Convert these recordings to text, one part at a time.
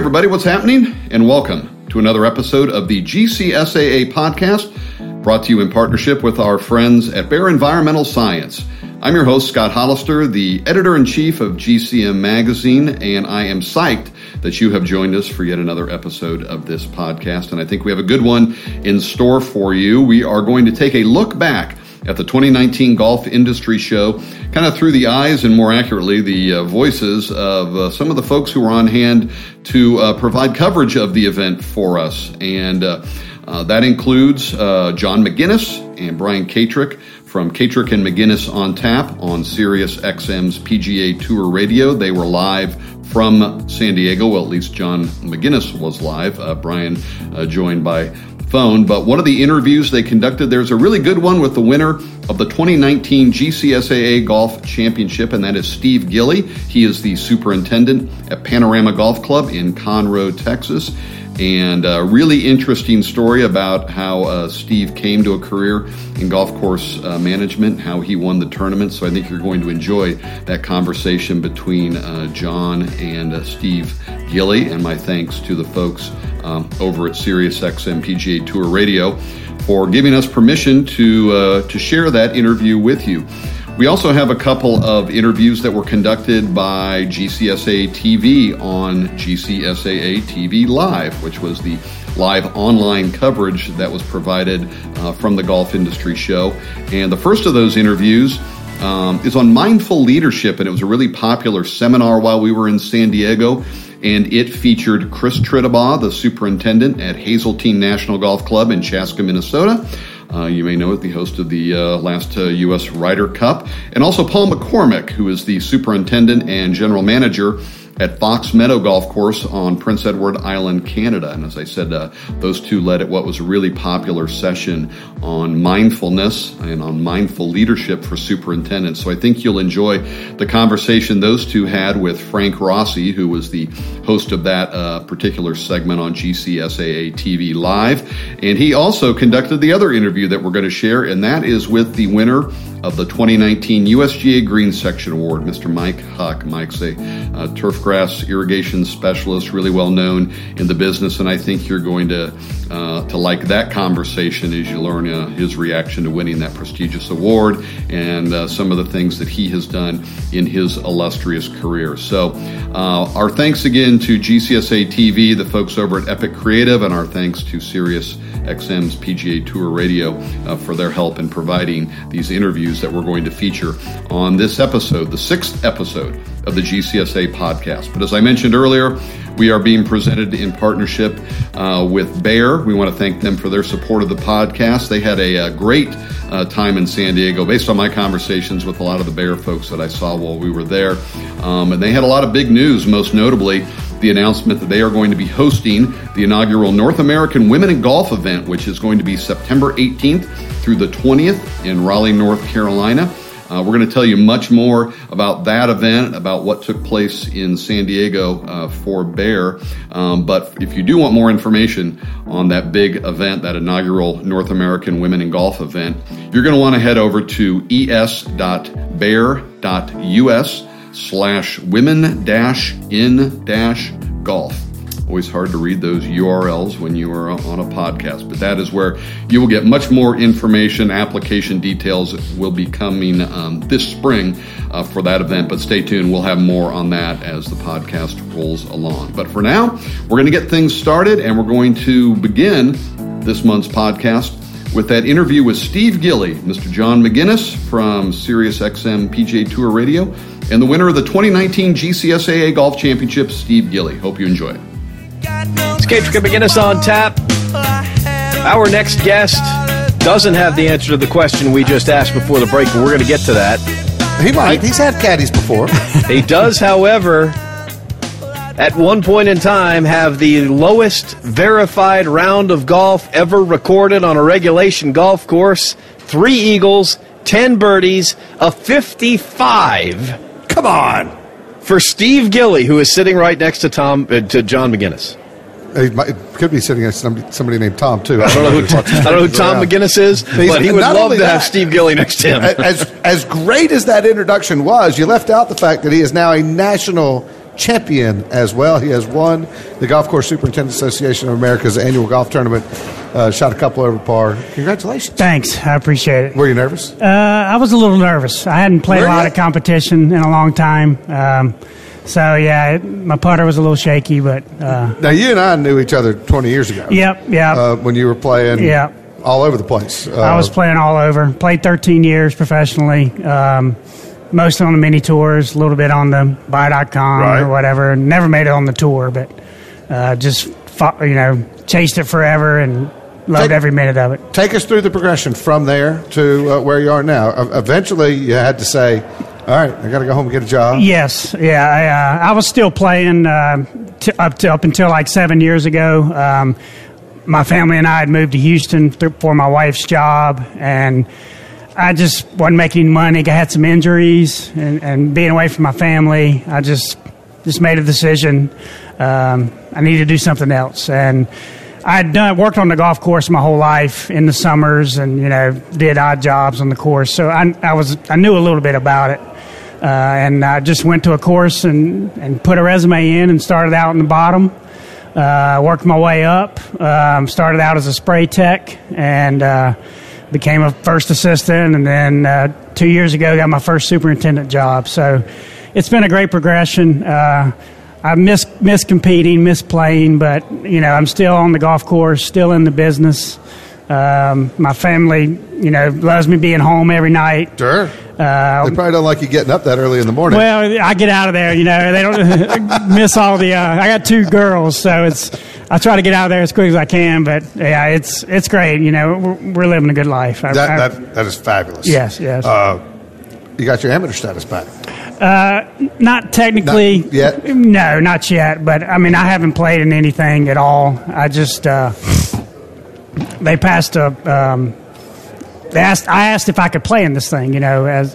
everybody, what's happening? And welcome to another episode of the GCSAA podcast, brought to you in partnership with our friends at Bayer Environmental Science. I'm your host, Scott Hollister, the editor in chief of GCM Magazine, and I am psyched that you have joined us for yet another episode of this podcast. And I think we have a good one in store for you. We are going to take a look back at the 2019 Golf Industry Show, kind of through the eyes and more accurately the uh, voices of uh, some of the folks who were on hand to uh, provide coverage of the event for us. And uh, uh, that includes uh, John McGinnis and Brian Katrek from Katrek and McGinnis on tap on Sirius XM's PGA Tour Radio. They were live from San Diego. Well, at least John McGinnis was live. Brian joined by phone. But one of the interviews they conducted, there's a really good one with the winner of the 2019 GCSAA Golf Championship, and that is Steve Gilly. He is the superintendent at Panorama Golf Club in Conroe, Texas. And a really interesting story about how uh, Steve came to a career in golf course uh, management, how he won the tournament. So I think you're going to enjoy that conversation between uh, John and uh, Steve Gilly. And my thanks to the folks um, over at SiriusXM PGA Tour Radio for giving us permission to uh, to share that interview with you. We also have a couple of interviews that were conducted by GCSAA TV on GCSAA TV Live, which was the live online coverage that was provided uh, from the golf industry show. And the first of those interviews um, is on mindful leadership, and it was a really popular seminar while we were in San Diego. And it featured Chris Tritabaugh, the superintendent at Hazeltine National Golf Club in Chaska, Minnesota. Uh, you may know it, the host of the uh, last uh, U.S. Ryder Cup, and also Paul McCormick, who is the superintendent and general manager at Fox Meadow Golf Course on Prince Edward Island, Canada. And as I said, uh, those two led at what was a really popular session on mindfulness and on mindful leadership for superintendents. So I think you'll enjoy the conversation those two had with Frank Rossi, who was the host of that uh, particular segment on GCSAA TV Live. And he also conducted the other interview that we're going to share, and that is with the winner of the 2019 USGA Green Section Award, Mr. Mike Huck. Mike's a turfgrass irrigation specialist, really well known in the business, and I think you're going to uh, to like that conversation as you learn uh, his reaction to winning that prestigious award and uh, some of the things that he has done in his illustrious career. So, uh, our thanks again to GCSAA TV, the folks over at Epic Creative, and our thanks to Sirius XM's PGA Tour Radio uh, for their help in providing these interviews that we're going to feature on this episode, the sixth episode of the GCSAA podcast. But as I mentioned earlier, we are being presented in partnership uh, with Bayer. We want to thank them for their support of the podcast. They had a, a great uh, time in San Diego based on my conversations with a lot of the Bayer folks that I saw while we were there. Um, and they had a lot of big news, most notably the announcement that they are going to be hosting the inaugural North American Women in Golf event, which is going to be September 18th through the 20th in Raleigh, North Carolina. Uh, we're going to tell you much more about that event, about what took place in San Diego uh, for Bayer. Um, but if you do want more information on that big event, that inaugural North American Women in Golf event, you're going to want to head over to es.bayer.us slash women dash in dash golf. Always hard to read those URLs when you are on a podcast, but that is where you will get much more information. Application details will be coming um, this spring uh, for that event, but stay tuned. We'll have more on that as the podcast rolls along. But for now, we're going to get things started and we're going to begin this month's podcast with that interview with Steve Gilly, Mr. John McGinnis from SiriusXM PGA Tour Radio, and the winner of the 2019 GCSAA Golf Championship, Steve Gilly. Hope you enjoy it. Escape from McGinnis on tap. Our next guest doesn't have the answer to the question we just asked before the break, but we're going to get to that. He might. He's had caddies before. he does, however, at one point in time have the lowest verified round of golf ever recorded on a regulation golf course. Three eagles, ten birdies, a 55. Come on. For Steve Gilly, who is sitting right next to Tom uh, to John McGinnis. He might, could be sitting next to somebody, somebody named Tom too. I don't know who, Tom, I don't know who Tom McGinnis is, but he would love to that, have Steve Gilly next to him. As as great as that introduction was, you left out the fact that he is now a national champion as well. He has won the Golf Course Superintendent Association of America's annual golf tournament. Uh, shot a couple over par. Congratulations. Thanks. I appreciate it. Were you nervous? Uh, I was a little nervous. I hadn't played Were a lot you? of competition in a long time. Um, so, yeah, it, my putter was a little shaky, but uh, Now, you and I knew each other 20 years ago. yep, yep. Uh, when you were playing Yeah. all over the place. Uh, I was playing all over. Played 13 years professionally, um, mostly on the mini tours, a little bit on the buy.com Right. or whatever. Never made it on the tour, but uh, just, fought, you know, chased it forever and loved Take- every minute of it. Take us through the progression from there to uh, where you are now. Uh, eventually, you had to say, all right, I got to go home and get a job. Yes, yeah. I, uh, I was still playing uh, t- up to up until like seven years ago. Um, my family and I had moved to Houston th- for my wife's job, and I just wasn't making money. I had some injuries, and, and being away from my family, I just just made a decision. Um, I needed to do something else, and. I had done worked on the golf course my whole life in the summers, and you know did odd jobs on the course. So I, I was I knew a little bit about it, uh, and I just went to a course and, and put a resume in and started out in the bottom. Uh, worked my way up. Um, started out as a spray tech and uh, became a first assistant, and then uh, two years ago got my first superintendent job. So it's been a great progression. I miss miss competing, miss playing, but you know I'm still on the golf course, still in the business. Um, my family, you know, loves me being home every night. Sure. Uh, they probably don't like you getting up that early in the morning. well, I get out of there. You know, they don't miss all the. Uh, I got two girls, so it's. I try to get out of there as quick as I can, but yeah, it's it's great. You know, we're, we're living a good life. I- that, I- that, that is fabulous. yes, yes. Uh, you got your amateur status back. Not technically Not yet? No, not yet. But I mean, I haven't played in anything at all. I just uh, they passed a. Um, they asked. I asked if I could play in this thing. You know, as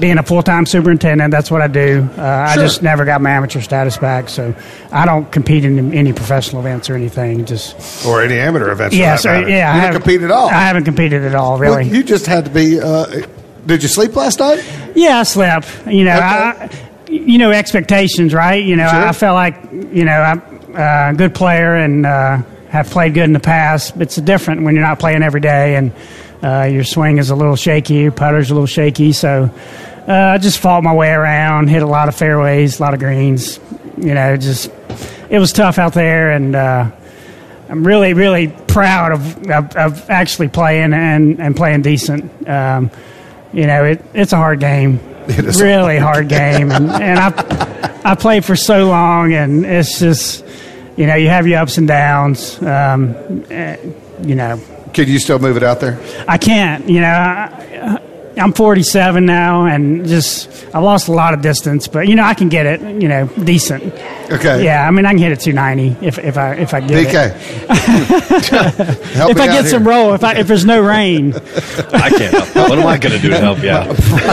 being a full time superintendent, that's what I do. Uh, I Sure. just never got my amateur status back, so I don't compete in any professional events or anything. Just Or any amateur events. yeah, so yeah, I haven't didn't at all. I haven't competed at all, Well, really. you just had to be. Uh, did you sleep last night? Yeah, I slept. You know, Okay. I, you know expectations, right? You know, Sure. I felt like you know I'm uh, a good player and uh, have played good in the past. It's different when you're not playing every day and uh, your swing is a little shaky, your putter's a little shaky. So uh, I just fought my way around, hit a lot of fairways, a lot of greens. You know, just it was tough out there, and uh, I'm really, really proud of, of, of actually playing and, and playing decent. Um, you know, it, it's a hard game. It is really hard game, and, and I I played for so long, and it's just you know you have your ups and downs. Um, eh, you know, Can you still move it out there? I can't. You know, I, I'm 47 now, and just I lost a lot of distance, but you know I can get it. You know, decent. Okay. Yeah, I mean I can hit it 290 if if I if I get it. DK. Help If me I out get here. some roll, if I if there's no rain, I can't help. What am I going to do to help you out?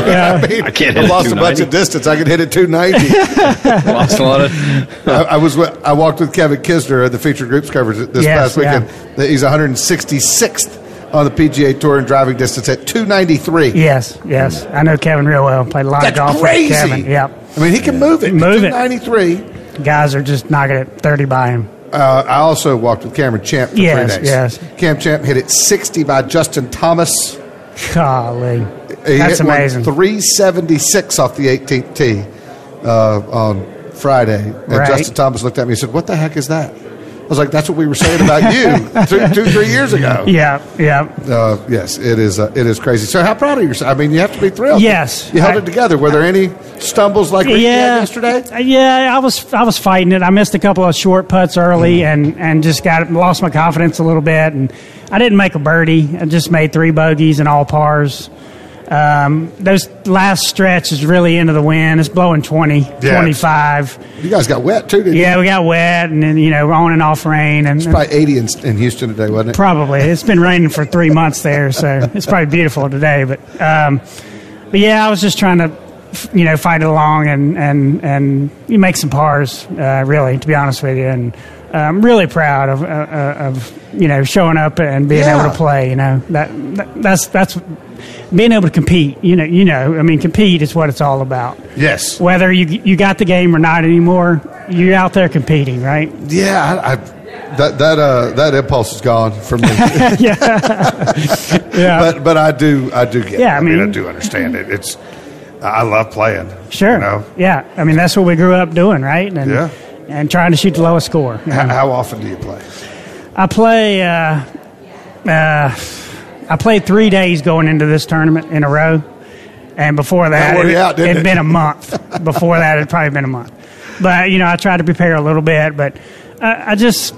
yeah. I can't I lost a bunch of distance. I could hit it 290. Lost a lot of. I, I was with, I walked with Kevin Kisner at the featured groups coverage this Yes, past weekend. Yeah. He's 166th on the PGA Tour in driving distance at 293. Yes, yes. I know Kevin real well. Played a lot That's of golf crazy. with Kevin. Yep. I mean, he can move it. Move it. 293. Guys are just knocking it 30 by him. Uh, I also walked with Cameron Champ for Yes, three days. yes. Cam Champ hit it 60 by Justin Thomas. Golly. He That's hit amazing. 376 off the 18th tee uh, on Friday. And Right. Justin Thomas looked at me and said, What the heck is that? I was like, That's what we were saying about you two, two, three years ago. Yeah, yeah. Uh, yes, it is. Uh, it is crazy. So, how proud of yourself? I mean, you have to be thrilled. Yes. you held I- it together. Were there any stumbles like Yeah, yesterday? Yeah, I was I was fighting it. I missed a couple of short putts early, and and just got lost my confidence a little bit. And I didn't make a birdie. I just made three bogeys and all pars. Um, those last stretch is really into the wind. It's blowing 20, 25. You guys got wet too, didn't you? Yeah, we got wet, and then you know on and off rain, and it's Probably 80 in, in Houston today, wasn't it? Probably. It's been raining for three months there, so it's probably beautiful today. But, um, but yeah, I was just trying to, you know, fight it along and and and you make some pars, uh, really, to be honest with you. And I'm really proud of, uh, uh, of you know showing up and being Yeah. able to play. You know that, that that's that's being able to compete. You know, you know. I mean, compete is what it's all about. Yes. Whether you you got the game or not anymore, you're out there competing, right? Yeah, I, I, that that uh, that impulse is gone from me. Yeah, yeah. but but I do I do get. Yeah, it. I I mean, I do understand it. It's I love playing. sure. You know? Yeah, I mean that's what we grew up doing, right? And, Yeah. And trying to shoot the lowest score. How, how often do you play? I play. Uh, uh, I played three days going into this tournament in a row, and before that, wore it you out, didn't had it? been a month. before that, it'd probably been a month. But you know, I tried to prepare a little bit, but I, I just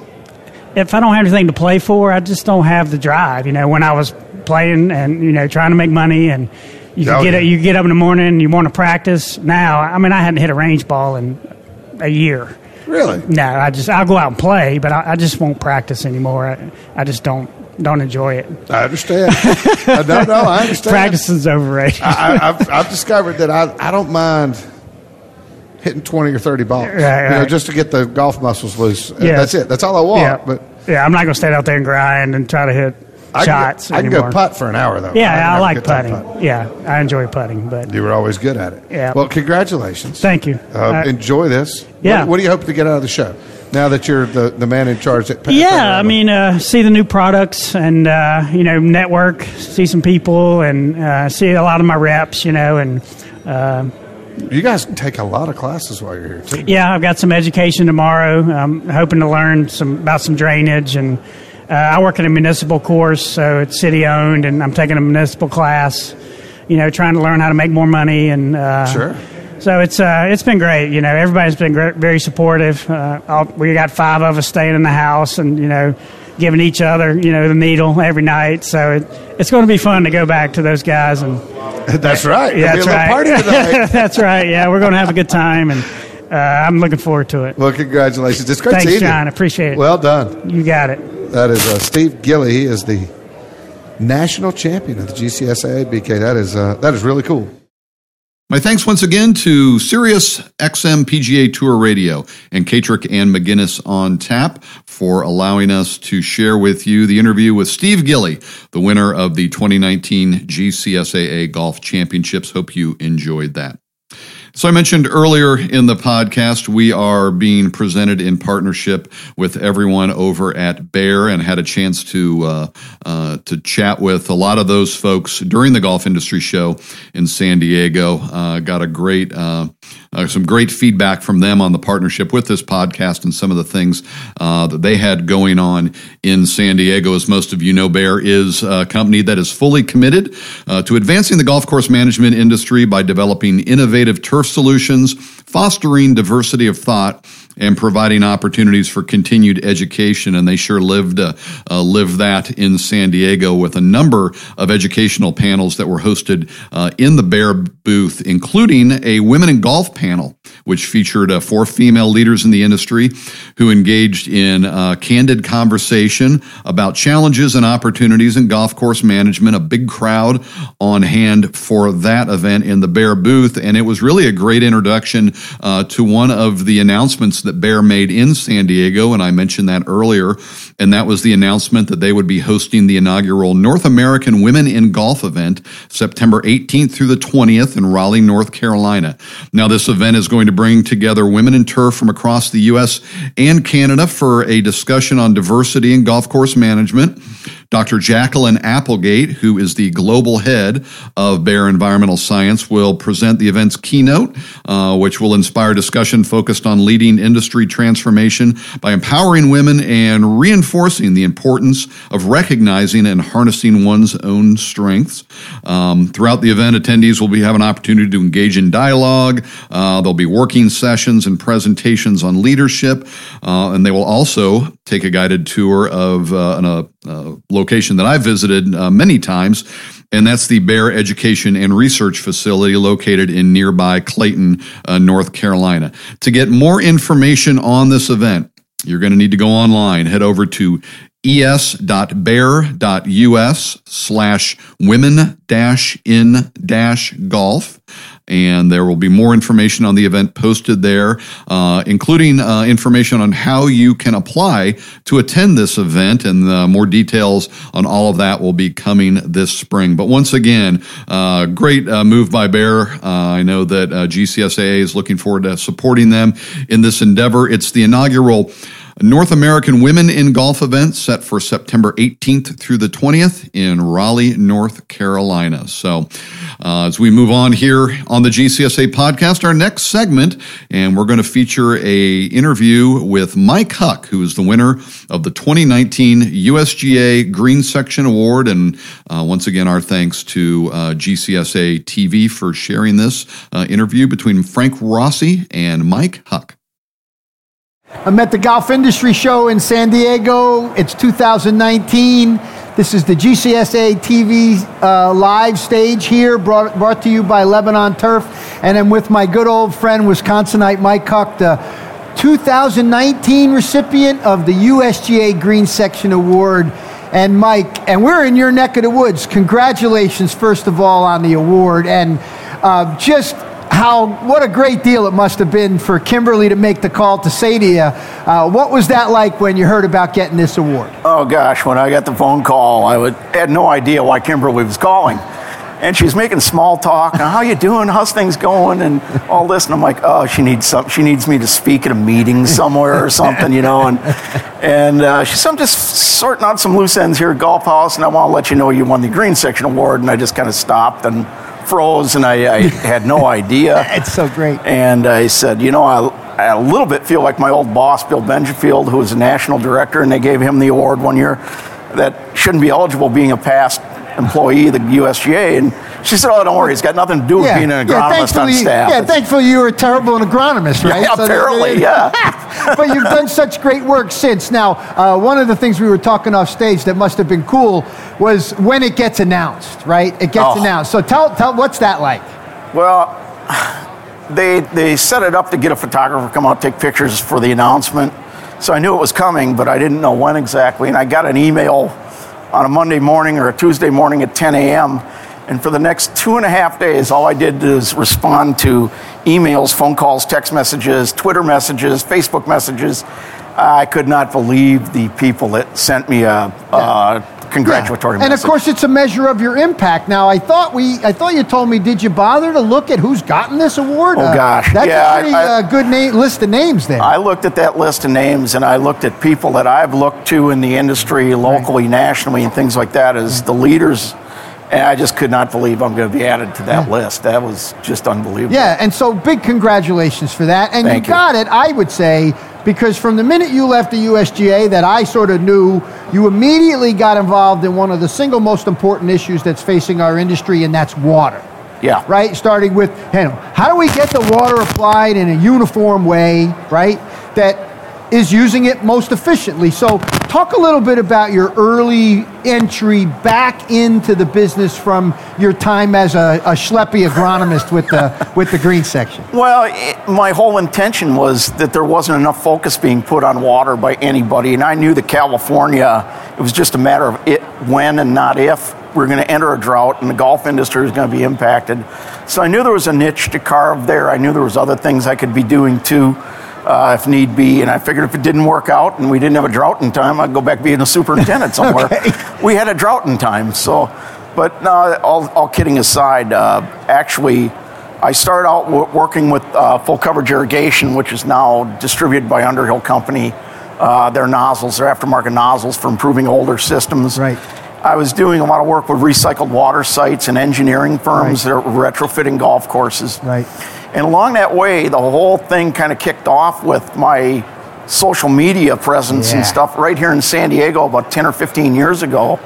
if I don't have anything to play for, I just don't have the drive. You know, when I was playing and you know trying to make money and. You Oh, get yeah. you get up in the morning and you want to practice. Now, I mean, I hadn't hit a range ball in a year. Really? No, I just I'll go out and play, but I, I just won't practice anymore. I, I just don't don't enjoy it. I understand. Uh, no, no, I understand. Practicing's overrated. I, I- I've, I've discovered that I, I don't mind hitting 20 or 30 balls. Right, You know, just to get the golf muscles loose. Yeah. That's it. That's all I want. yeah, But yeah, I'm not going to stand out there and grind and try to hit I shots go, I can go putt for an hour, though. yeah, can I, like putting. putting. Yeah, I enjoy putting, but You were always good at it. Yeah. Well, congratulations. thank you. Uh, enjoy this. yeah. What, what do you hope to get out of the show now that you're the, the man in charge at Pan- yeah, Panorama? I mean, uh, see the new products and uh, you know network, see some people, and uh, see a lot of my reps. You know, and uh, you guys take a lot of classes while you're here, too. Yeah, I've got some education tomorrow. I'm hoping to learn some about some drainage, and uh, I work in a municipal course, so it's city owned, and I'm taking a municipal class. You know, trying to learn how to make more money, and uh, Sure. So it's uh, it's been great. You know, everybody's been gr- very supportive. Uh, we got five of us staying in the house, and you know, giving each other you know the needle every night. So it, it's going to be fun to go back to those guys and That's right. yeah, that's right. party tonight. that's right. Yeah, we're going to have a good time, and uh, I'm looking forward to it. well, congratulations. It's great Thanks, John. I you. appreciate it. Well done. you got it. That is uh, Steve Gilly. He is the national champion of the GCSAA BK. That is uh, that is really cool. My thanks once again to Sirius XM PGA Tour Radio and Katrek and McGinnis on tap for allowing us to share with you the interview with Steve Gilly, the winner of the 2019 GCSAA Golf Championships. Hope you enjoyed that. So I mentioned earlier in the podcast, we are being presented in partnership with everyone over at Bayer, and had a chance to uh, uh, to chat with a lot of those folks during the golf industry show in San Diego. Uh, got a great uh, some great feedback from them on the partnership with this podcast and some of the things uh, that they had going on in San Diego. As most of you know, Bayer is a company that is fully committed uh, to advancing the golf course management industry by developing innovative turf solutions, fostering diversity of thought, and providing opportunities for continued education. And they sure lived uh, uh, lived that in San Diego with a number of educational panels that were hosted uh, in the Bayer booth, including a women in golf panel, which featured uh, four female leaders in the industry who engaged in uh, candid conversation about challenges and opportunities in golf course management. A big crowd on hand for that event in the Bayer booth, and it was really a great introduction uh, to one of the announcements that Bayer made in San Diego, and I mentioned that earlier, and that was the announcement that they would be hosting the inaugural North American Women in Golf event September 18th through the 20th in Raleigh, North Carolina. Now, this event is going to bring together women in turf from across the U.S. and Canada for a discussion on diversity in golf course management. Dr. Jacqueline Applegate, who is the global head of Bayer Environmental Science, will present the event's keynote, uh, which will inspire discussion focused on leading industry transformation by empowering women and reinforcing the importance of recognizing and harnessing one's own strengths. Um, throughout the event, attendees will be have an opportunity to engage in dialogue. Uh, there'll be working sessions and presentations on leadership, uh, and they will also take a guided tour of uh, a, a location that I've visited uh, many times, and that's the Bayer Education and Research Facility located in nearby Clayton, uh, North Carolina. To get more information on this event, you're going to need to go online, head over to es.bayer.us slash women dash in dash golf. And there will be more information on the event posted there, uh, including uh, information on how you can apply to attend this event. And uh, more details on all of that will be coming this spring. But once again, uh, great uh, move by Bayer. Uh, I know that GCSAA is looking forward to supporting them in this endeavor. It's the inaugural North American Women in Golf event set for September 18th through the 20th in Raleigh, North Carolina. So, uh, as we move on here on the GCSAA podcast, our next segment, and we're going to feature a interview with Mike Huck, who is the winner of the 2019 USGA Green Section Award. And uh, once again, our thanks to uh, GCSAA TV for sharing this uh, interview between Frank Rossi and Mike Huck. I'm at the Golf Industry Show in San Diego. It's 2019. This is the GCSAA TV uh, live stage here, brought, brought to you by Lebanon Turf. And I'm with my good old friend, Wisconsinite Mike Huck, the 2019 recipient of the USGA Green Section Award. And Mike, and we're in your neck of the woods. Congratulations, first of all, on the award. And uh, just how what a great deal it must have been for Kimberly to make the call to say to you. Uh, what was that like when you heard about getting this award? Oh gosh, when I got the phone call, I would, had no idea why Kimberly was calling. And she's making small talk. How you doing? How's things going? And all this. And I'm like, oh, she needs some. She needs me to speak at a meeting somewhere or something, you know. And and uh, she said, I'm just sorting out some loose ends here at Golf House, and I want to let you know you won the Green Section Award. And I just kind of stopped and froze and I, I had no idea. it's so great. And I said, you know, I, I a little bit feel like my old boss, Bill Bengeyfield, who was a national director, and they gave him the award one year that shouldn't be eligible being a past employee of the USGA. And she said, "Oh, don't worry, it's got nothing to do with yeah, being an agronomist yeah, on staff." Yeah, thankfully you were terrible an agronomist, right? Yeah, so apparently, yeah. but you've done such great work since. Now, uh, one of the things we were talking off stage that must have been cool was when it gets announced, right? It gets oh. announced. So tell, tell, what's that like? Well, they they set it up to get a photographer come out take pictures for the announcement. So I knew it was coming, but I didn't know when exactly. And I got an email on a Monday morning or a Tuesday morning at 10 a.m and for the next two and a half days, all I did was respond to emails, phone calls, text messages, Twitter messages, Facebook messages. I could not believe the people that sent me a, a congratulatory yeah. And message. of course, it's a measure of your impact. Now, I thought we, I thought you told me, did you bother to look at who's gotten this award? Oh uh, gosh, that's yeah, a pretty I, I, uh, good name, list of names there. I looked at that list of names, and I looked at people that I've looked to in the industry, locally, right. nationally, and things like that as the leaders and I just could not believe I'm going to be added to that yeah. list. That was just unbelievable. Yeah, and so big congratulations for that. And Thank you got it, I would say, because from the minute you left the USGA, that I sort of knew you immediately got involved in one of the single most important issues that's facing our industry, and that's water. Yeah. Right? Starting with, you know, how do we get the water applied in a uniform way, right? That is using it most efficiently. So, talk a little bit about your early entry back into the business from your time as a, a schleppy agronomist with the with the green section. Well, it, my whole intention was that there wasn't enough focus being put on water by anybody, and I knew that California. It was just a matter of it when and not if we're going to enter a drought and the golf industry is going to be impacted. So I knew there was a niche to carve there. I knew there was other things I could be doing too uh, if need be. And I figured if it didn't work out and we didn't have a drought in time, I'd go back being a superintendent somewhere. okay. We had a drought in time, so. But no, all, all kidding aside, uh, actually, I started out w- working with uh, full coverage irrigation, which is now distributed by Underhill Company. Uh, their nozzles, their aftermarket nozzles for improving older systems. Right. I was doing a lot of work with recycled water sites and engineering firms right. that are retrofitting golf courses. Right. And along that way, the whole thing kind of kicked off with my social media presence yeah. and stuff right here in San Diego about 10 or 15 years ago.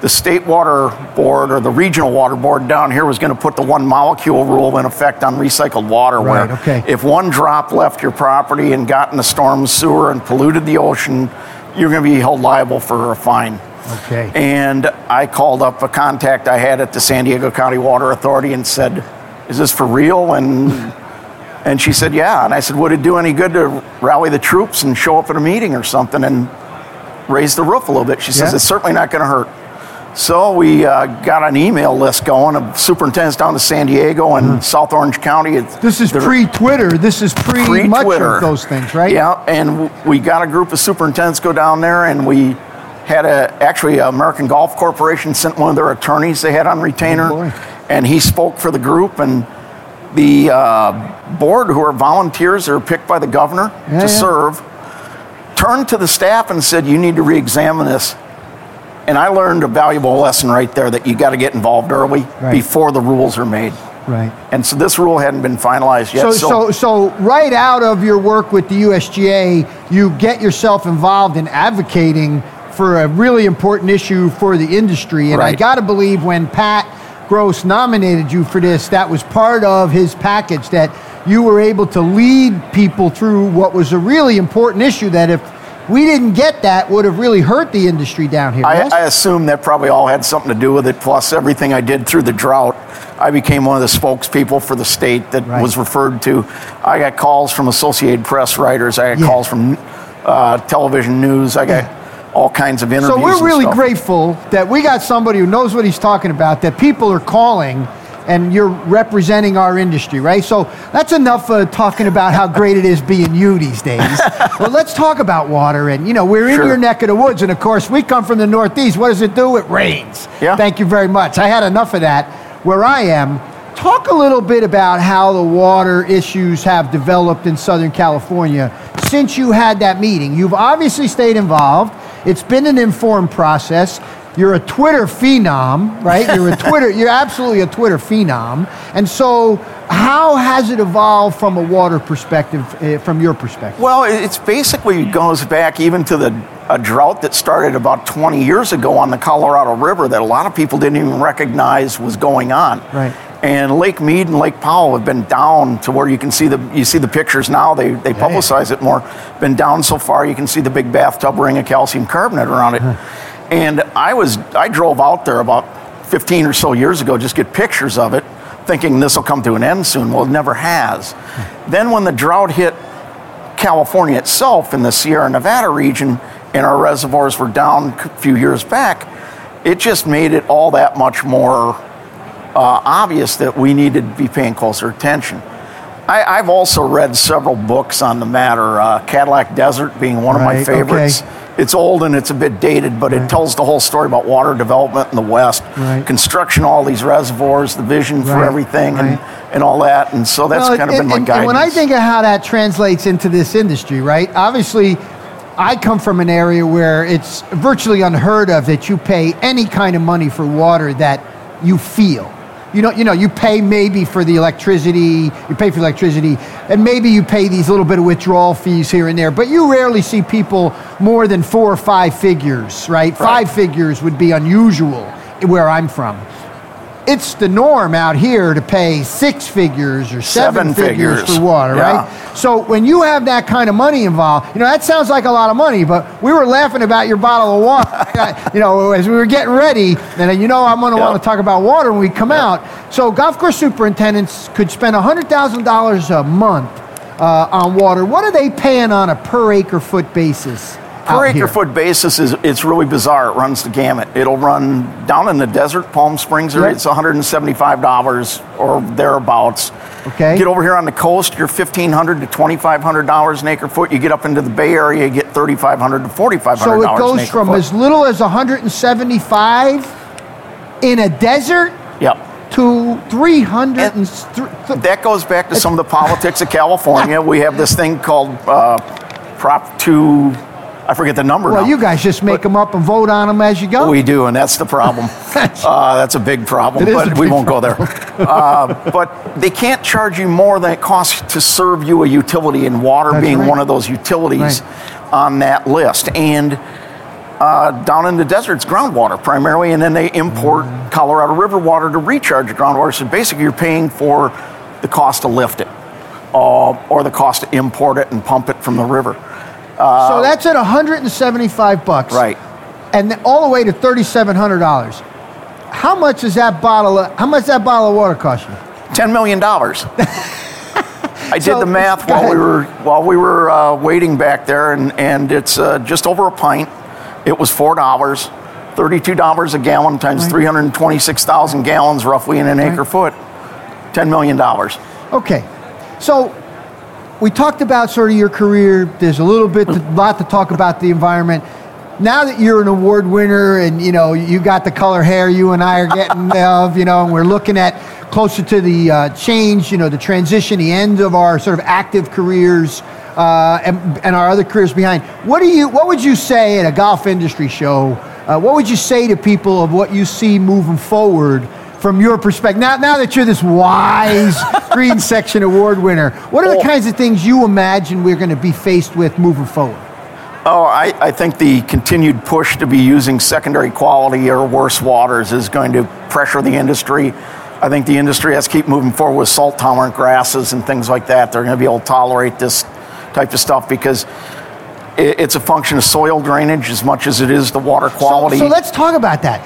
The state water board or the regional water board down here was going to put the one molecule rule in effect on recycled water, right, where okay. if one drop left your property and got in the storm sewer and polluted the ocean, you're going to be held liable for a fine. Okay. And I called up a contact I had at the San Diego County Water Authority and said, is this for real? And and she said, yeah. And I said, would it do any good to rally the troops and show up at a meeting or something and raise the roof a little bit? She says, yeah. it's certainly not going to hurt. So we uh, got an email list going of superintendents down to San Diego and South Orange County. This is pre-Twitter. This is pre, much pre-Twitter. of those things, right? Yeah, and we got a group of superintendents go down there, and we had a actually American Golf Corporation sent one of their attorneys they had on retainer, Oh, and he spoke for the group and. The uh, board, who are volunteers, that are picked by the governor Yeah, to yeah. serve, turned to the staff and said, "You need to re-examine this." And I learned a valuable lesson right there that you got to get involved early Right. before the rules are made. Right. And so this rule hadn't been finalized yet. So, so, so right out of your work with the USGA, you get yourself involved in advocating for a really important issue for the industry. And I got to believe when Pat Gross nominated you for this, that was part of his package that you were able to lead people through what was a really important issue that if we didn't get that would have really hurt the industry down here. I, yes? I assume that probably all had something to do with it. Plus, everything I did through the drought, I became one of the spokespeople for the state that Right. was referred to. I got calls from Associated Press writers. I got Yeah. calls from uh, television news. I got Yeah. All kinds of interviews. So we're really stuff. grateful that we got somebody who knows what he's talking about, that people are calling and you're representing our industry, right? So that's enough uh, talking about how great it is being you these days. well, let's talk about water. And, you know, we're in Sure. your neck of the woods. And, of course, we come from the Northeast. What does it do? It rains. Yeah. Thank you very much. I had enough of that where I am. Talk a little bit about how the water issues have developed in Southern California since you had that meeting. You've obviously stayed involved. It's been an informed process. You're a Twitter phenom, right? You're a Twitter. You're absolutely a Twitter phenom. And so, how has it evolved from a water perspective, uh, from your perspective? Well, it- it's basically goes back even to the a drought that started about 20 years ago on the Colorado River that a lot of people didn't even recognize was going on. Right. And Lake Mead and Lake Powell have been down to where you can see the you see the pictures now. They they publicize it more. Been down so far you can see the big bathtub ring of calcium carbonate around it. And I was I drove out there about 15 or so years ago just get pictures of it, thinking this will come to an end soon. Well, it never has. Then when the drought hit California itself in the Sierra Nevada region, and our reservoirs were down a few years back, it just made it all that much more uh, obvious that we needed to be paying closer attention. I, I've also read several books on the matter, uh, Cadillac Desert being one of my favorites. okay. It's old and it's a bit dated, but it tells the whole story about water development in the West, Right. construction, all these reservoirs, the vision for Right, everything, and, right. and all that. And so that's Well, kind of and- been my and- guidance. And when I think of how that translates into this industry, right? Obviously, I come from an area where it's virtually unheard of that you pay any kind of money for water that you feel. You know, you know, you pay maybe for the electricity, you pay for electricity, and maybe you pay these little bit of withdrawal fees here and there, but you rarely see people more than four or five figures, right? Five figures would be unusual where I'm from it's the norm out here to pay six figures or seven, Seven figures, figures. for water, Yeah. right? So when you have that kind of money involved, you know that sounds like a lot of money, but we were laughing about your bottle of water, you know, as we were getting ready, and you know I'm going to Yeah. want to talk about water when we come out. So golf course superintendents could spend hundred thousand dollars a month uh, on water. What are they paying on a per acre foot basis? Per acre here? foot basis is it's really bizarre. It runs the gamut. It'll run down in the desert, Palm Springs area. Yep. It's 175 dollars or thereabouts. Okay. Get over here on the coast, you're 1500 to 2500 dollars an acre foot. You get up into the Bay Area, you get 3500 to 4500 So dollars it goes from foot. as little as 175 in a desert Yep. to 300 and, And- th- That goes back to some of the politics of California. We have this thing called uh, Prop 2. I forget the number well now. you guys just make them up and vote on them as you go We do, and that's the problem. uh, that's a big problem, but a we won't go there. uh, but they can't charge you more than it costs to serve you a utility, and water That's being right. one of those utilities Right. on that list. And uh, down in the desert, it's groundwater primarily, and then they import Mm. Colorado River water to recharge the groundwater. So basically, you're paying for the cost to lift it, uh, or the cost to import it and pump it from the river. So that's at 175 bucks Right. and all the way to $3700 how much is that bottle of, how much that bottle of water cost you Ten million dollars. I did So, the math while we were while we were uh, waiting back there, and and it's uh, just over a pint. It was four dollars. $32 a gallon times Right. 326,000 gallons roughly in an acre foot, $10 million. Okay, so we talked about sort of your career. There's a little bit, a lot to talk about the environment. Now that you're an award winner and you know you got the color hair you and I are getting of, you know, and we're looking at closer to the uh, change, you know, the transition, the end of our sort of active careers. Uh, and, and our other careers behind. What do you? What would you say at a golf industry show? Uh, what would you say to people of what you see moving forward from your perspective? Now, now that you're this wise Green Section Award winner, what are the Oh. kinds of things you imagine we're going to be faced with moving forward? Oh, I, I think the continued push to be using secondary quality or worse waters is going to pressure the industry. I think the industry has to keep moving forward with salt tolerant grasses and things like that. They're going to be able to tolerate this type of stuff because it, it's a function of soil drainage as much as it is the water quality. So, so let's talk about that.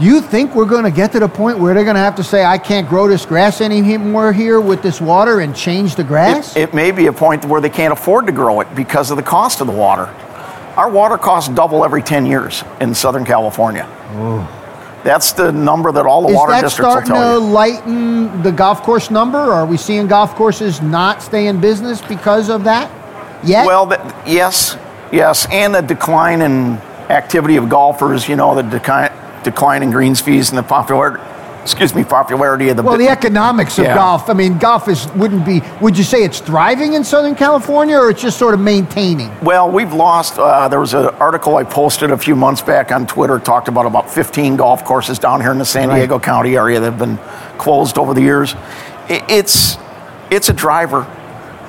You think we're going to get to the point where they're going to have to say, "I can't grow this grass anymore here with this water," and change the grass? It, it may be a point where they can't afford to grow it because of the cost of the water. Our water costs double every 10 years in Southern California. That's the number that all the Is water districts will tell you. Is that starting to lighten the golf course number? Are we seeing golf courses not stay in business because of that? Yet? Well, th- yes, yes, and the decline in activity of golfers. You know, the decline, in greens fees and the popularity, excuse me, popularity of the. Well, the economics of Yeah. golf. I mean, golf is wouldn't be. Would you say it's thriving in Southern California, or it's just sort of maintaining? Well, we've lost. Uh, there was an article I posted a few months back on Twitter talked about about 15 golf courses down here in the San Right. Diego County area that have been closed over the years. I- It's it's a driver.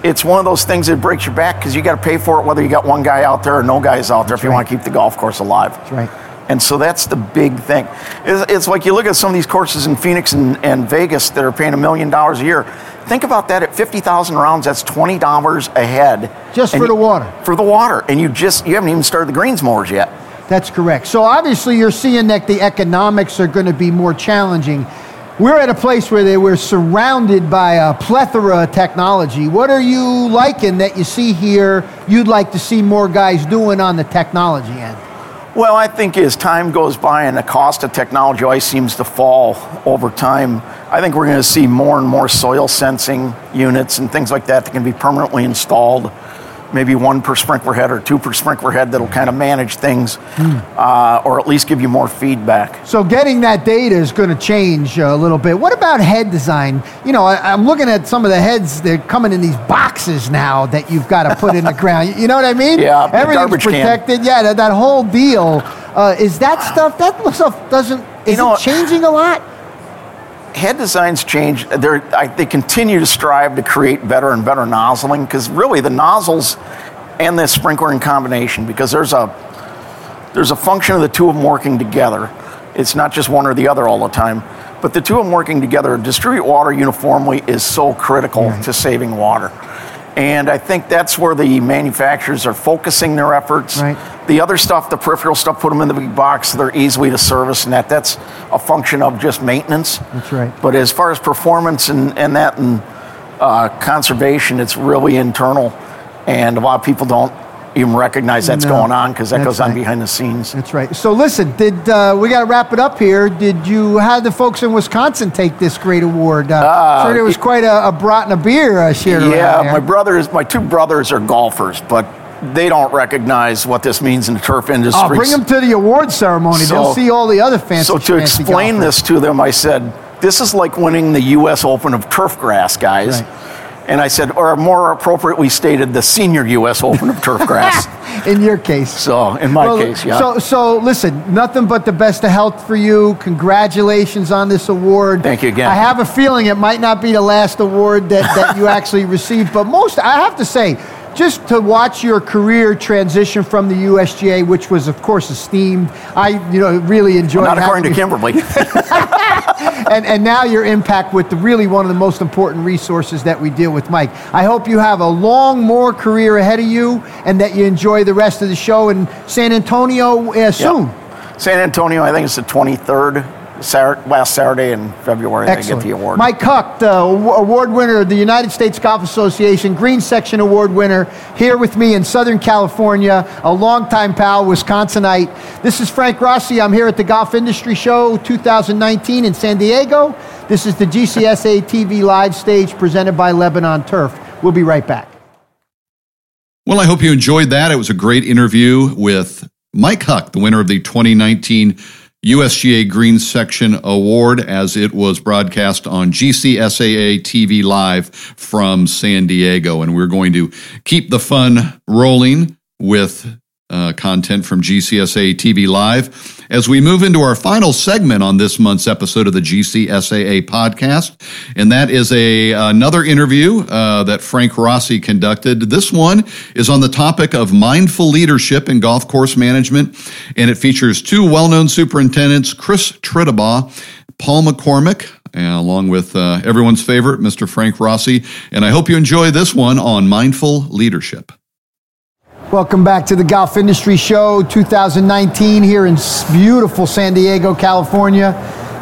It's one of those things that breaks your back because you got to pay for it whether you got one guy out there or no guys out there if you want to keep the golf course alive. That's right. And so that's the big thing. It's, it's like you look at some of these courses in Phoenix and, and Vegas that are paying a million dollars a year. Think about that at 50,000 rounds, that's $20 a head. Just for you- the water. For the water. And you just, you haven't even started the greens mowers yet. That's correct. So obviously, you're seeing that the economics are going to be more challenging. We're at a place where they were surrounded by a plethora of technology. What are you liking that you see here? You'd like to see more guys doing on the technology end. Well, I think as time goes by and the cost of technology always seems to fall over time, I think we're going to see more and more soil sensing units and things like that that can be permanently installed. Maybe one per sprinkler head or two per sprinkler head that'll kind of manage things uh, or at least give you more feedback. So getting that data is going to change a little bit. What about head design? You know, I, I'm looking at some of the heads. They're coming in these boxes now that you've got to put in the ground. You know what I mean? Yeah, everything's garbage can. protected. Yeah, that, that whole deal. Uh, is that stuff? That stuff doesn't. Is know, it changing a lot? Head designs change. I, they continue to strive to create better and better nozzling because really the nozzles and the sprinkler in combination because there's a there's a function of the two of them working together. It's not just one or the other all the time, but the two of them working together, distribute water uniformly is so critical mm-hmm. to saving water. And I think that's where the manufacturers are focusing their efforts. Right. The other stuff, the peripheral stuff, put them in the big box. They're easily to service, and that that's a function of just maintenance. That's right. But as far as performance and, and that and uh, conservation, it's really internal, and a lot of people don't even recognize that's No, going on because that goes on right. behind the scenes. That's right. So listen, did uh, we got to wrap it up here? Did you? How did the folks in Wisconsin take this great award? Uh, sure, there was quite a, a brat and a beer uh, shared Yeah, my brothers, my two brothers are golfers, but they don't recognize what this means in the turf industry. Oh, bring them to the award ceremony. They'll So- see all the other fancy. So to explain golfers. this to them, I said, "This is like winning the U.S. Open of turf grass, guys." Right. And I said, or more appropriately stated, the senior U.S. Open of turf grass. in your case. So in my Well, case, yeah. So, so listen, nothing but the best of health for you. Congratulations on this award. Thank you again. I have a feeling it might not be the last award that, that you actually received, but most, I have to say, just to watch your career transition from the USGA, which was, of course, esteemed. I, you know, really enjoyed. It. Not according to Kimberly. and, and now your impact with the really one of the most important resources that we deal with, Mike. I hope you have a long, more career ahead of you and that you enjoy the rest of the show in San Antonio uh, soon. San Antonio, I think it's the 23rd, Saturday, last Saturday in February. They get the award. Mike Huck, the award winner of the United States Golf Association Green Section Award winner, here with me in Southern California, a longtime pal, Wisconsinite. This is Frank Rossi. I'm here at the Golf Industry Show 2019 in San Diego. This is the GCSAA TV live stage presented by Lebanon Turf. We'll be right back. Well, I hope you enjoyed that. It was a great interview with Mike Huck, the winner of the 2019 USGA Green Section Award, as it was broadcast on GCSAA TV Live from San Diego. And we're going to keep the fun rolling with uh, content from GCSAA TV Live as we move into our final segment on this month's episode of the GCSAA podcast, and that is a another interview uh, that Frank Rossi conducted. This one is on the topic of mindful leadership in golf course management, and it features two well-known superintendents, Chris Tritabaugh, Paul McCormick, uh, along with uh, everyone's favorite, Mr. Frank Rossi. And I hope you enjoy this one on mindful leadership. Welcome back to the Golf Industry Show 2019 here in beautiful San Diego, California.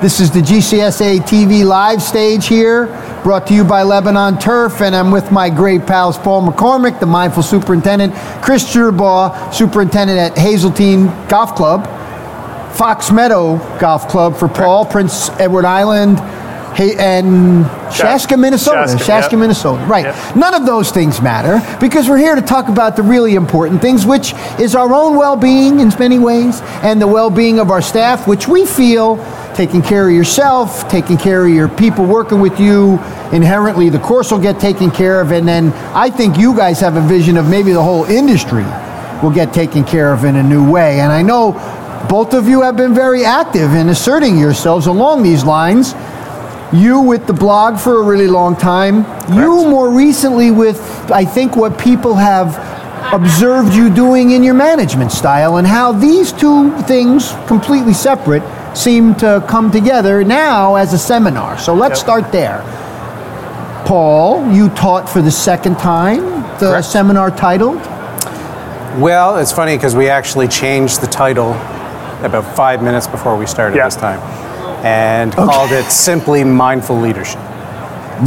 This is the GCSAA TV live stage here, brought to you by Lebanon Turf, and I'm with my great pals Paul McCormick, the mindful superintendent, Chris Tritabaugh, superintendent at Hazeltine Golf Club, Fox Meadow Golf Club for Paul, Prince Edward Island, hey, and Chaska, Minnesota. Chaska, Chaska, yep. Minnesota. Right. Yep. None of those things matter because we're here to talk about the really important things, which is our own well being in many ways and the well being of our staff, which we feel taking care of yourself, taking care of your people working with you, inherently the course will get taken care of. And then I think you guys have a vision of maybe the whole industry will get taken care of in a new way. And I know both of you have been very active in asserting yourselves along these lines. You with the blog for a really long time. You more recently with, I think, what people have observed you doing in your management style and how these two things, completely separate, seem to come together now as a seminar. So let's Yep. start there. Paul, you taught for the second time the Correct. seminar titled. Well, it's funny because we actually changed the title about five minutes before we started Yeah. this time and called it simply Mindful Leadership.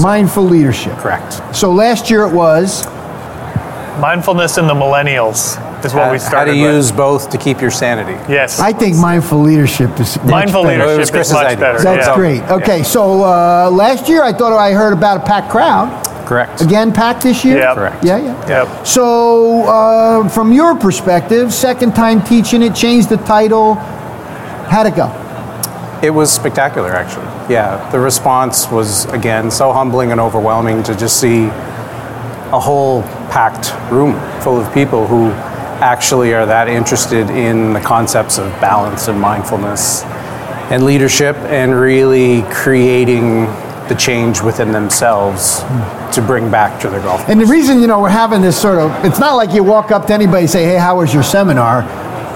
Mindful leadership. Correct. So last year it was Mindfulness in the millennials is what How- we started. How started to with. use both to keep your sanity. Yes. I think mindful leadership is much Mindful better. It leadership is much idea. better. That's yeah. great. Okay, so uh, last year I thought I heard about a packed crowd. Correct. Again, packed this year. Yeah. Correct. Yeah, yeah. Yep. So, uh, from your perspective, second time teaching it, changed the title. How'd it go? It was spectacular, actually. Yeah, the response was, again, so humbling and overwhelming to just see a whole packed room full of people who actually are that interested in the concepts of balance and mindfulness and leadership and really creating the change within themselves to bring back to their golf. And the reason, you know, we're having this sort of, it's not like you walk up to anybody and say, hey, how was your seminar?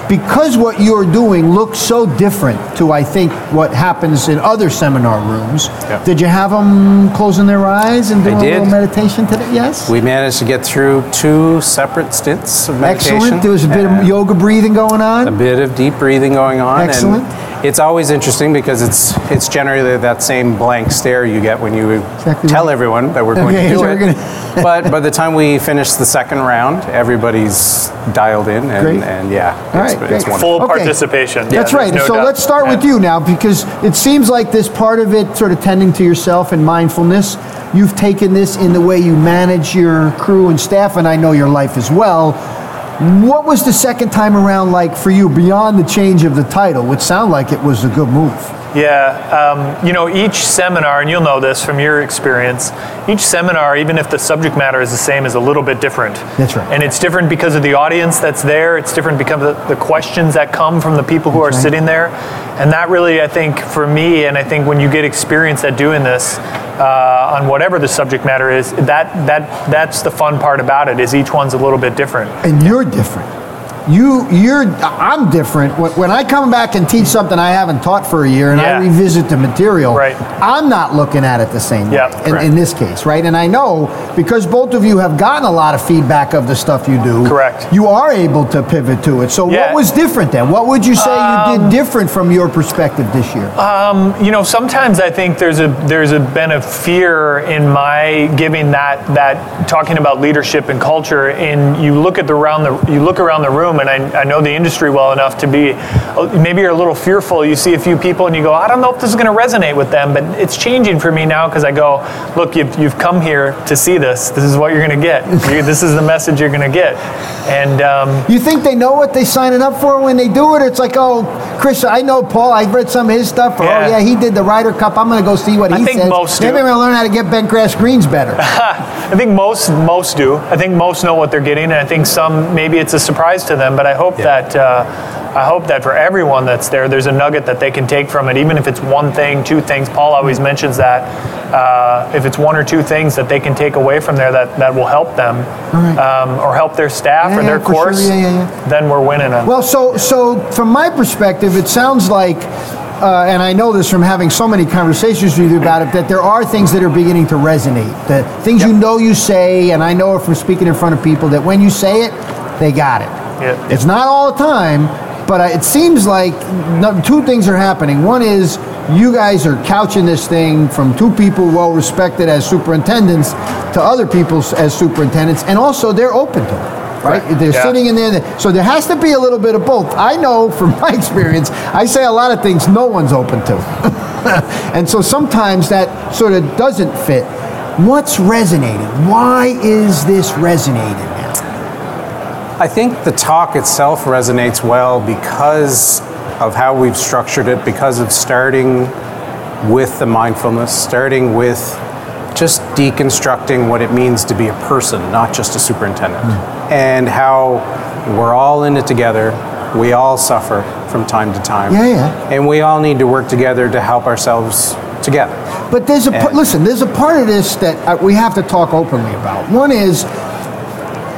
Because what you're doing looks so different to, I think, what happens in other seminar rooms. Yep. Did you have them closing their eyes and doing a little meditation today? Yes? We managed to get through two separate stints of meditation. Excellent. There was a bit of yoga breathing going on. a bit of deep breathing going on. Excellent. And it's always interesting because it's it's generally that same blank stare you get when you Exactly tell right. everyone that we're going Okay, to do so it. gonna- but by the time we finish the second round, everybody's dialed in, and, Great. and yeah, All it's, right, it's great. Full Okay. participation. That's right. no so doubt. let's start with you now because it seems like this part of it, sort of tending to yourself and mindfulness, you've taken this in the way you manage your crew and staff, and I know your life as well. What was the second time around like for you beyond the change of the title, which sounded like it was a good move? Yeah, um, you know, each seminar, and you'll know this from your experience, each seminar, even if the subject matter is the same, is a little bit different. That's right. And it's different because of the audience that's there. It's different because of the questions that come from the people who are right. sitting there. And that really, I think, for me, and I think when you get experience at doing this, uh, on whatever the subject matter is, that that that's the fun part about it. Is each one's a little bit different. And you're different. You you're I'm different. When, when I come back and teach something I haven't taught for a year and I revisit the material, Right. I'm not looking at it the same Yeah, way in, in this case, right? And I know because both of you have gotten a lot of feedback of the stuff you do. Correct. You are able to pivot to it. So Yeah. what was different then? What would you say you did um, different from your perspective this year? Um, you know, sometimes I think there's a there's a been a fear in my giving that that talking about leadership and culture. And you look at the around the you look around the room, and I, I know the industry well enough to be maybe you're a little fearful. You see a few people, and you go, I don't know if this is going to resonate with them, but it's changing for me now because I go, look, you've, you've come here to see this. This is what you're going to get. This is the message you're going to get. And um, You think they know what they're signing up for when they do it? It's like, oh, Chris, I know Paul. I've read some of his stuff. Or, Yeah. oh, yeah, he did the Ryder Cup. I'm going to go see what I he think says. most Maybe do. I'm going to learn how to get bent grass greens better. I think most most do. I think most know what they're getting, and I think some maybe it's a surprise to them. But I hope that uh, I hope that for everyone that's there, there's a nugget that they can take from it, even if it's one thing, two things. Paul always mentions that uh, if it's one or two things that they can take away from there that, that will help them um, or help their staff Yeah, or their yeah, for sure. course, Yeah, yeah, yeah. then we're winning. On Well, so so from my perspective, it sounds like, uh, and I know this from having so many conversations with you about it, that there are things that are beginning to resonate. The things you know you say, and I know it from speaking in front of people that when you say it, they got it. Yeah. It's not all the time, but I- it seems like no, two things are happening. One is you guys are couching this thing from two people well respected as superintendents to other people as superintendents, and also they're open to it. Right? They're Yeah. sitting in there. So there has to be a little bit of both. I know from my experience, I say a lot of things no one's open to. and so sometimes that sort of doesn't fit. What's resonating? Why is this resonating? I think the talk itself resonates well because of how we've structured it, because of starting with the mindfulness, starting with just deconstructing what it means to be a person, not just a superintendent, and how we're all in it together. We all suffer from time to time. Yeah, yeah. And we all need to work together to help ourselves together. But there's a And- listen. There's a part of this that uh, we have to talk openly about. One is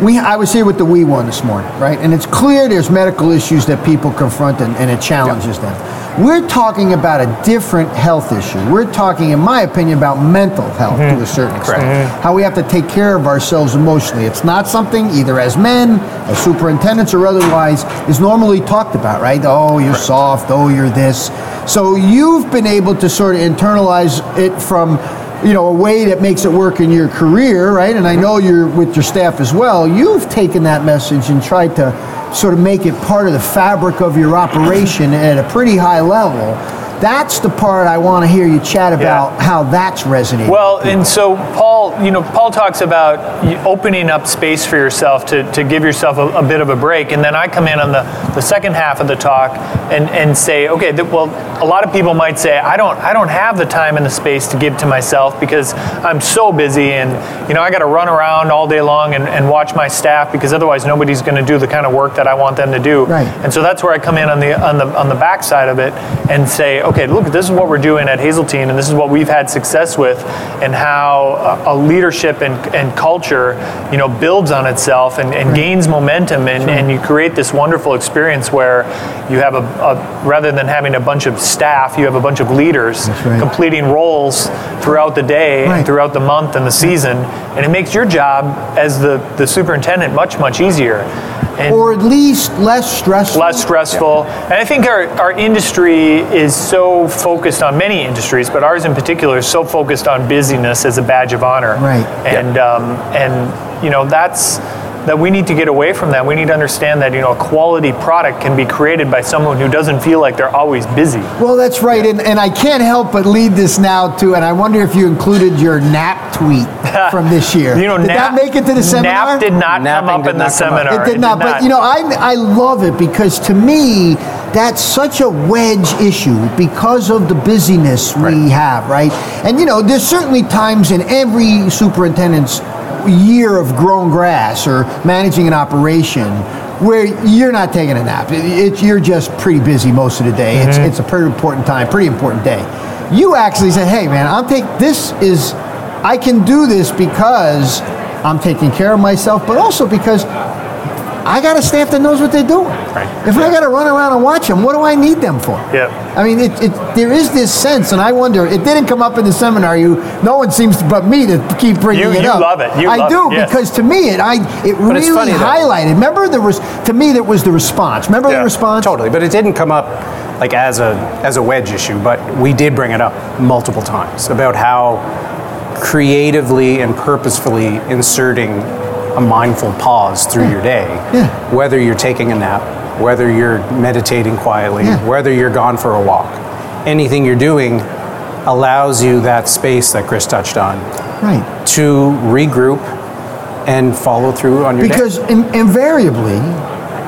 we. I was here with the we one this morning, right? And it's clear there's medical issues that people confront, and, and it challenges them. We're talking about a different health issue. We're talking, in my opinion, about mental health to a mm-hmm. certain extent. Mm-hmm. How we have to take care of ourselves emotionally. It's not something either as men, as superintendents, or otherwise is normally talked about, right? Oh, you're soft. Oh, you're this. So you've been able to sort of internalize it from you know, a way that makes it work in your career, right? And I know you're with your staff as well. You've taken that message and tried to sort of make it part of the fabric of your operation at a pretty high level. That's the part I want to hear you chat about how that's resonating. Well, and so Paul, you know, Paul talks about opening up space for yourself to, to give yourself a, a bit of a break, and then I come in on the, the second half of the talk and, and say, okay, well, a lot of people might say, I don't I don't have the time and the space to give to myself because I'm so busy, and you know, I got to run around all day long and, and watch my staff because otherwise nobody's going to do the kind of work that I want them to do. Right. And so that's where I come in on the on the on the back side of it and say, okay, look, this is what we're doing at Hazeltine, and this is what we've had success with, and how a, a leadership and, and culture, you know, builds on itself and, and gains momentum, and, and you create this wonderful experience where you have a, a rather than having a bunch of staff, you have a bunch of leaders right. completing roles throughout the day, Right. throughout the month and the season, and it makes your job as the, the superintendent much much easier. And or at least less stressful. less stressful. And I think our, our industry is so focused on many industries, but ours in particular is so focused on busyness as a badge of honor. Right. And um, and you know that's that we need to get away from that. We need to understand that you know a quality product can be created by someone who doesn't feel like they're always busy. Well, that's right, and, and I can't help but lead this now to, and I wonder if you included your NAP tweet from this year. You know, did NAP, that make it to the seminar? NAP did not come Napping up did in the not come up. seminar. It did not, but you know, I I love it because to me that's such a wedge issue because of the busyness we have, right? And you know, there's certainly times in every superintendent's year of grown grass or managing an operation where you're not taking a nap. It, it- you're just pretty busy most of the day. It's mm-hmm. it's a pretty important time, pretty important day. You actually say, "Hey, man, I'll take this is I can do this because I'm taking care of myself, but also because I got a staff that knows what they're doing. Right. If I got to run around and watch them, what do I need them for? Yeah. I mean, it, it, there is this sense, and I wonder. It didn't come up in the seminar. You, no one seems to, but me to keep bringing You- it you up. love it. You I love do it, yes. because to me, it I it But really funny, though. highlighted. Remember, there was to me that was the response. Remember Yeah, the response? Totally, but it didn't come up like as a as a wedge issue. But we did bring it up multiple times about how creatively and purposefully inserting a mindful pause through your day, Yeah. whether you're taking a nap, whether you're meditating quietly, Yeah. whether you're gone for a walk, anything you're doing allows you that space that Chris touched on Right. to regroup and follow through on your day. Because in, invariably,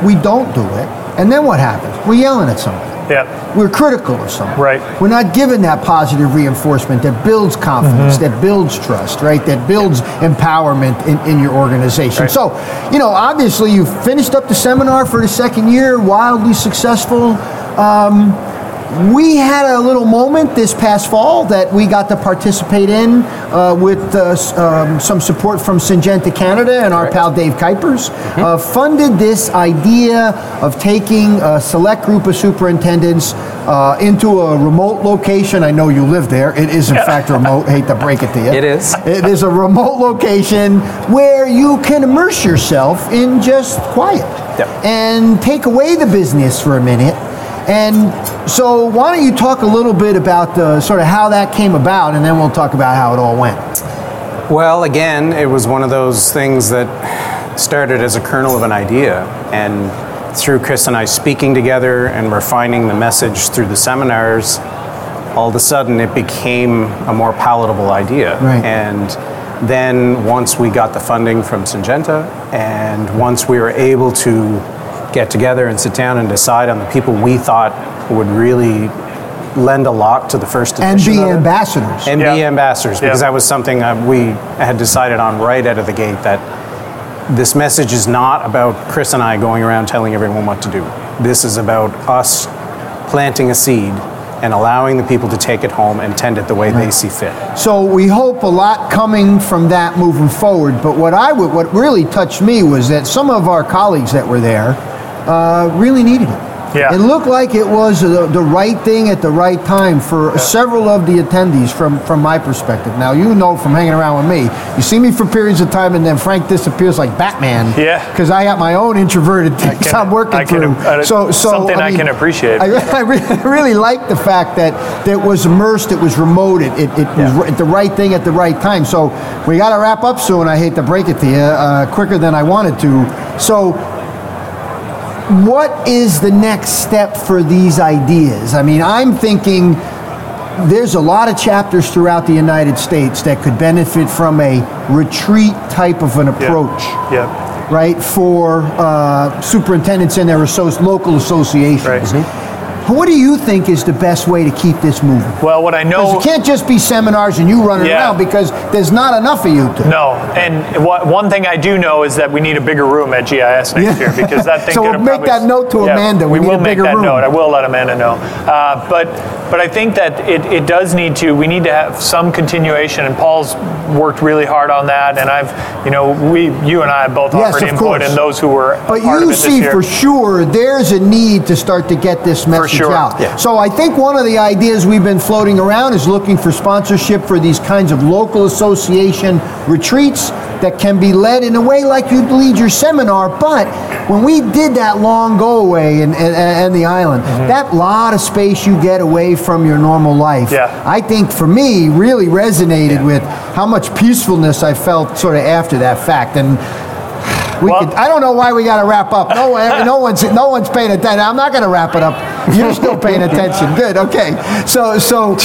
we don't do it, and then what happens? We're yelling at somebody. Yeah. We're critical of someone. Right. We're not given that positive reinforcement that builds confidence, Mm-hmm. that builds trust, right? That builds empowerment in, in your organization. Right. So, you know, obviously you finished up the seminar for the second year, wildly successful. Um, we had a little moment this past fall that we got to participate in uh, with uh, um, some support from Syngenta Canada and our pal Dave Kuipers. Uh, funded this idea of taking a select group of superintendents uh, into a remote location. I know you live there. It is, in fact, remote. Hate to break it to you. It is. It is a remote location where you can immerse yourself in just quiet Yep. and take away the business for a minute. And so, why don't you talk a little bit about the, sort of how that came about, and then we'll talk about how it all went. Well, again, it was one of those things that started as a kernel of an idea. And through Chris and I speaking together and refining the message through the seminars, all of a sudden it became a more palatable idea. Right. And then once we got the funding from Syngenta, and once we were able to get together and sit down and decide on the people we thought would really lend a lot to the first And edition be ambassadors. and be Yeah. ambassadors because Yeah. that was something uh, we had decided on right out of the gate that this message is not about Chris and I going around telling everyone what to do. This is about us planting a seed and allowing the people to take it home and tend it the way they see fit. So we hope a lot coming from that moving forward. But what I would, what really touched me was that some of our colleagues that were there uh, really needed it. Yeah. It looked like it was the, the right thing at the right time for several of the attendees from, from my perspective. Now, you know from hanging around with me, you see me for periods of time and then Frank disappears like Batman. Yeah. Because I got my own introverted things can- I'm working I can- through. uh, so, so, something I can appreciate. I, I really, I really like the fact that that was immersed, it was remote, it, it, it was Yeah. ri- the right thing at the right time. So we got to wrap up soon. I hate to break it to you, uh, quicker than I wanted to. So what is the next step for these ideas? I mean, I'm thinking there's a lot of chapters throughout the United States that could benefit from a retreat type of an approach Yeah. right, for uh, superintendents and their associ- local associations. Right. What do you think is the best way to keep this moving? Well, what I know. Because it can't just be seminars and you running Yeah. around because there's not enough of you to. No, and what, one thing I do know is that we need a bigger room at GIS next Yeah. year because that thing. So we'll make probably- that note to Amanda. We We, need will a make that room. note. I will let Amanda know. Uh, but but I think that it, it does need to. We need to have some continuation, and Paul's worked really hard on that. And I've, you know, we, you and I have both Yes, offered of input, course. and those who were But you see for sure there's a need to start to get this message sure. out. Yeah. So I think one of the ideas we've been floating around is looking for sponsorship for these kinds of local association retreats that can be led in a way like you'd lead your seminar. But when we did that long go away and, and, and the island, mm-hmm. that lot of space you get away from your normal life, Yeah. I think for me really resonated with how much peacefulness I felt sort of after that fact. And we Well- could, I don't know why we got to wrap up. No, one- no one's no one's paying attention. I'm not going to wrap it up. You're still paying attention. Good. Okay. So so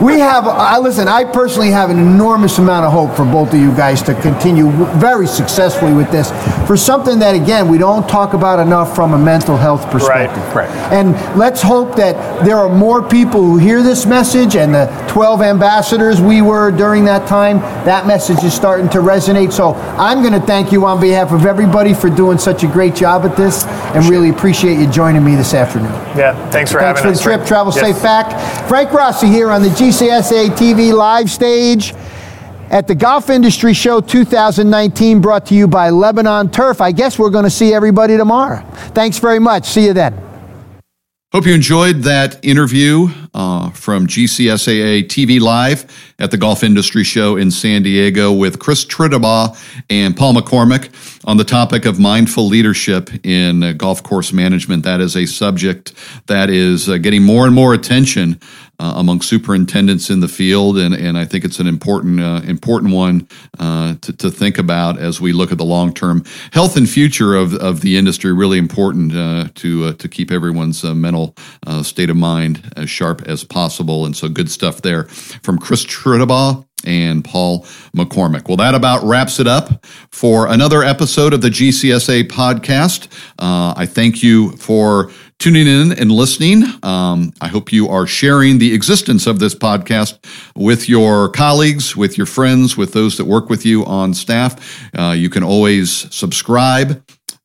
we have. I listen. I personally have an enormous amount of hope for both of you guys to continue very successfully with this for something that again we don't talk about enough from a mental health perspective. right. And let's hope that there are more people who hear this message and the 12 ambassadors we were during that time, that message is starting to resonate. So I'm going to thank you on behalf of everybody for doing such a great job at this and really appreciate you joining me this afternoon. Yeah, thanks for Thanks having for us. the trip. Travel Yes. safe back. Frank Rossi here on the GCSAA TV live stage. at the Golf Industry Show 2019, brought to you by Lebanon Turf. I guess we're going to see everybody tomorrow. Thanks very much. See you then. Hope you enjoyed that interview uh, from GCSAA TV Live at the Golf Industry Show in San Diego with Chris Tritabaugh and Paul McCormick on the topic of mindful leadership in uh, golf course management. That is a subject that is uh, getting more and more attention uh, among superintendents in the field, and, and I think it's an important uh, important one uh, to, to think about as we look at the long term health and future of, of the industry. Really important uh, to uh, to keep everyone's uh, mental state of mind as sharp as possible, and so good stuff there from Chris Tritabaugh and Paul McCormick. Well, that about wraps it up for another episode of the GCSAA podcast. Uh, I thank you for tuning in and listening. Um, I hope you are sharing the existence of this podcast with your colleagues, with your friends, with those that work with you on staff. Uh, you can always subscribe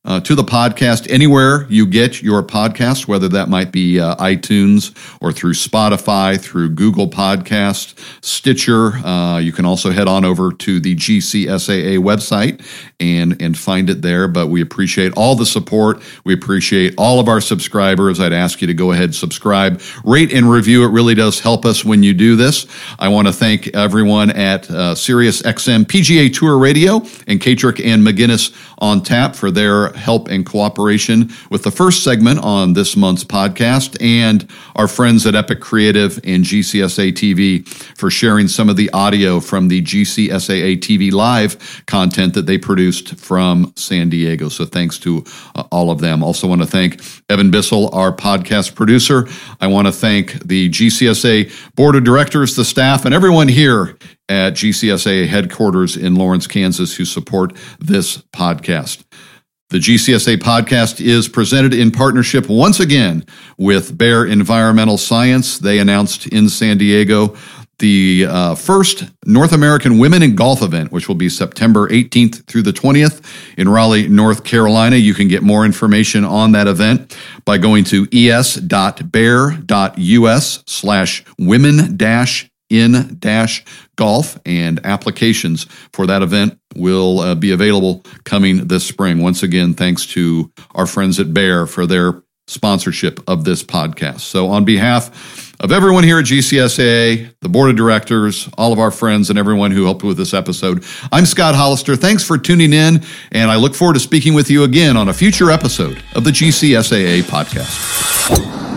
uh, to the podcast anywhere you get your podcast, whether that might be uh, iTunes or through Spotify, through Google Podcast, Stitcher. Uh, you can also head on over to the GCSAA website and and find it there. But we appreciate all the support. We appreciate all of our subscribers. I'd ask you to go ahead, subscribe, rate, and review. It really does help us when you do this. I want to thank everyone at uh, Sirius XM PGA Tour Radio and Katrek and McGinnis on tap for their help and cooperation with the first segment on this month's podcast, and our friends at Epic Creative and GCSAA TV for sharing some of the audio from the GCSAA TV live content that they produced from San Diego. So thanks to uh, all of them. Also want to thank Evan Bissell, our podcast producer. I want to thank the GCSAA board of directors, the staff, and everyone here at GCSAA headquarters in Lawrence, Kansas, who support this podcast. The GCSAA podcast is presented in partnership once again with Bayer Environmental Science. They announced in San Diego the uh, first North American Women in Golf event, which will be September 18th through the 20th in Raleigh, North Carolina. You can get more information on that event by going to es.bayer.us slash women dash in dash golf and applications for that event will uh, be available coming this spring. Once again thanks to our friends at bayer for their sponsorship of this podcast. So on behalf of everyone here at gcsaa the board of directors all of our friends and everyone who helped with this episode i'm scott hollister. Thanks for tuning in and i look forward to speaking with you again on a future episode of the gcsaa podcast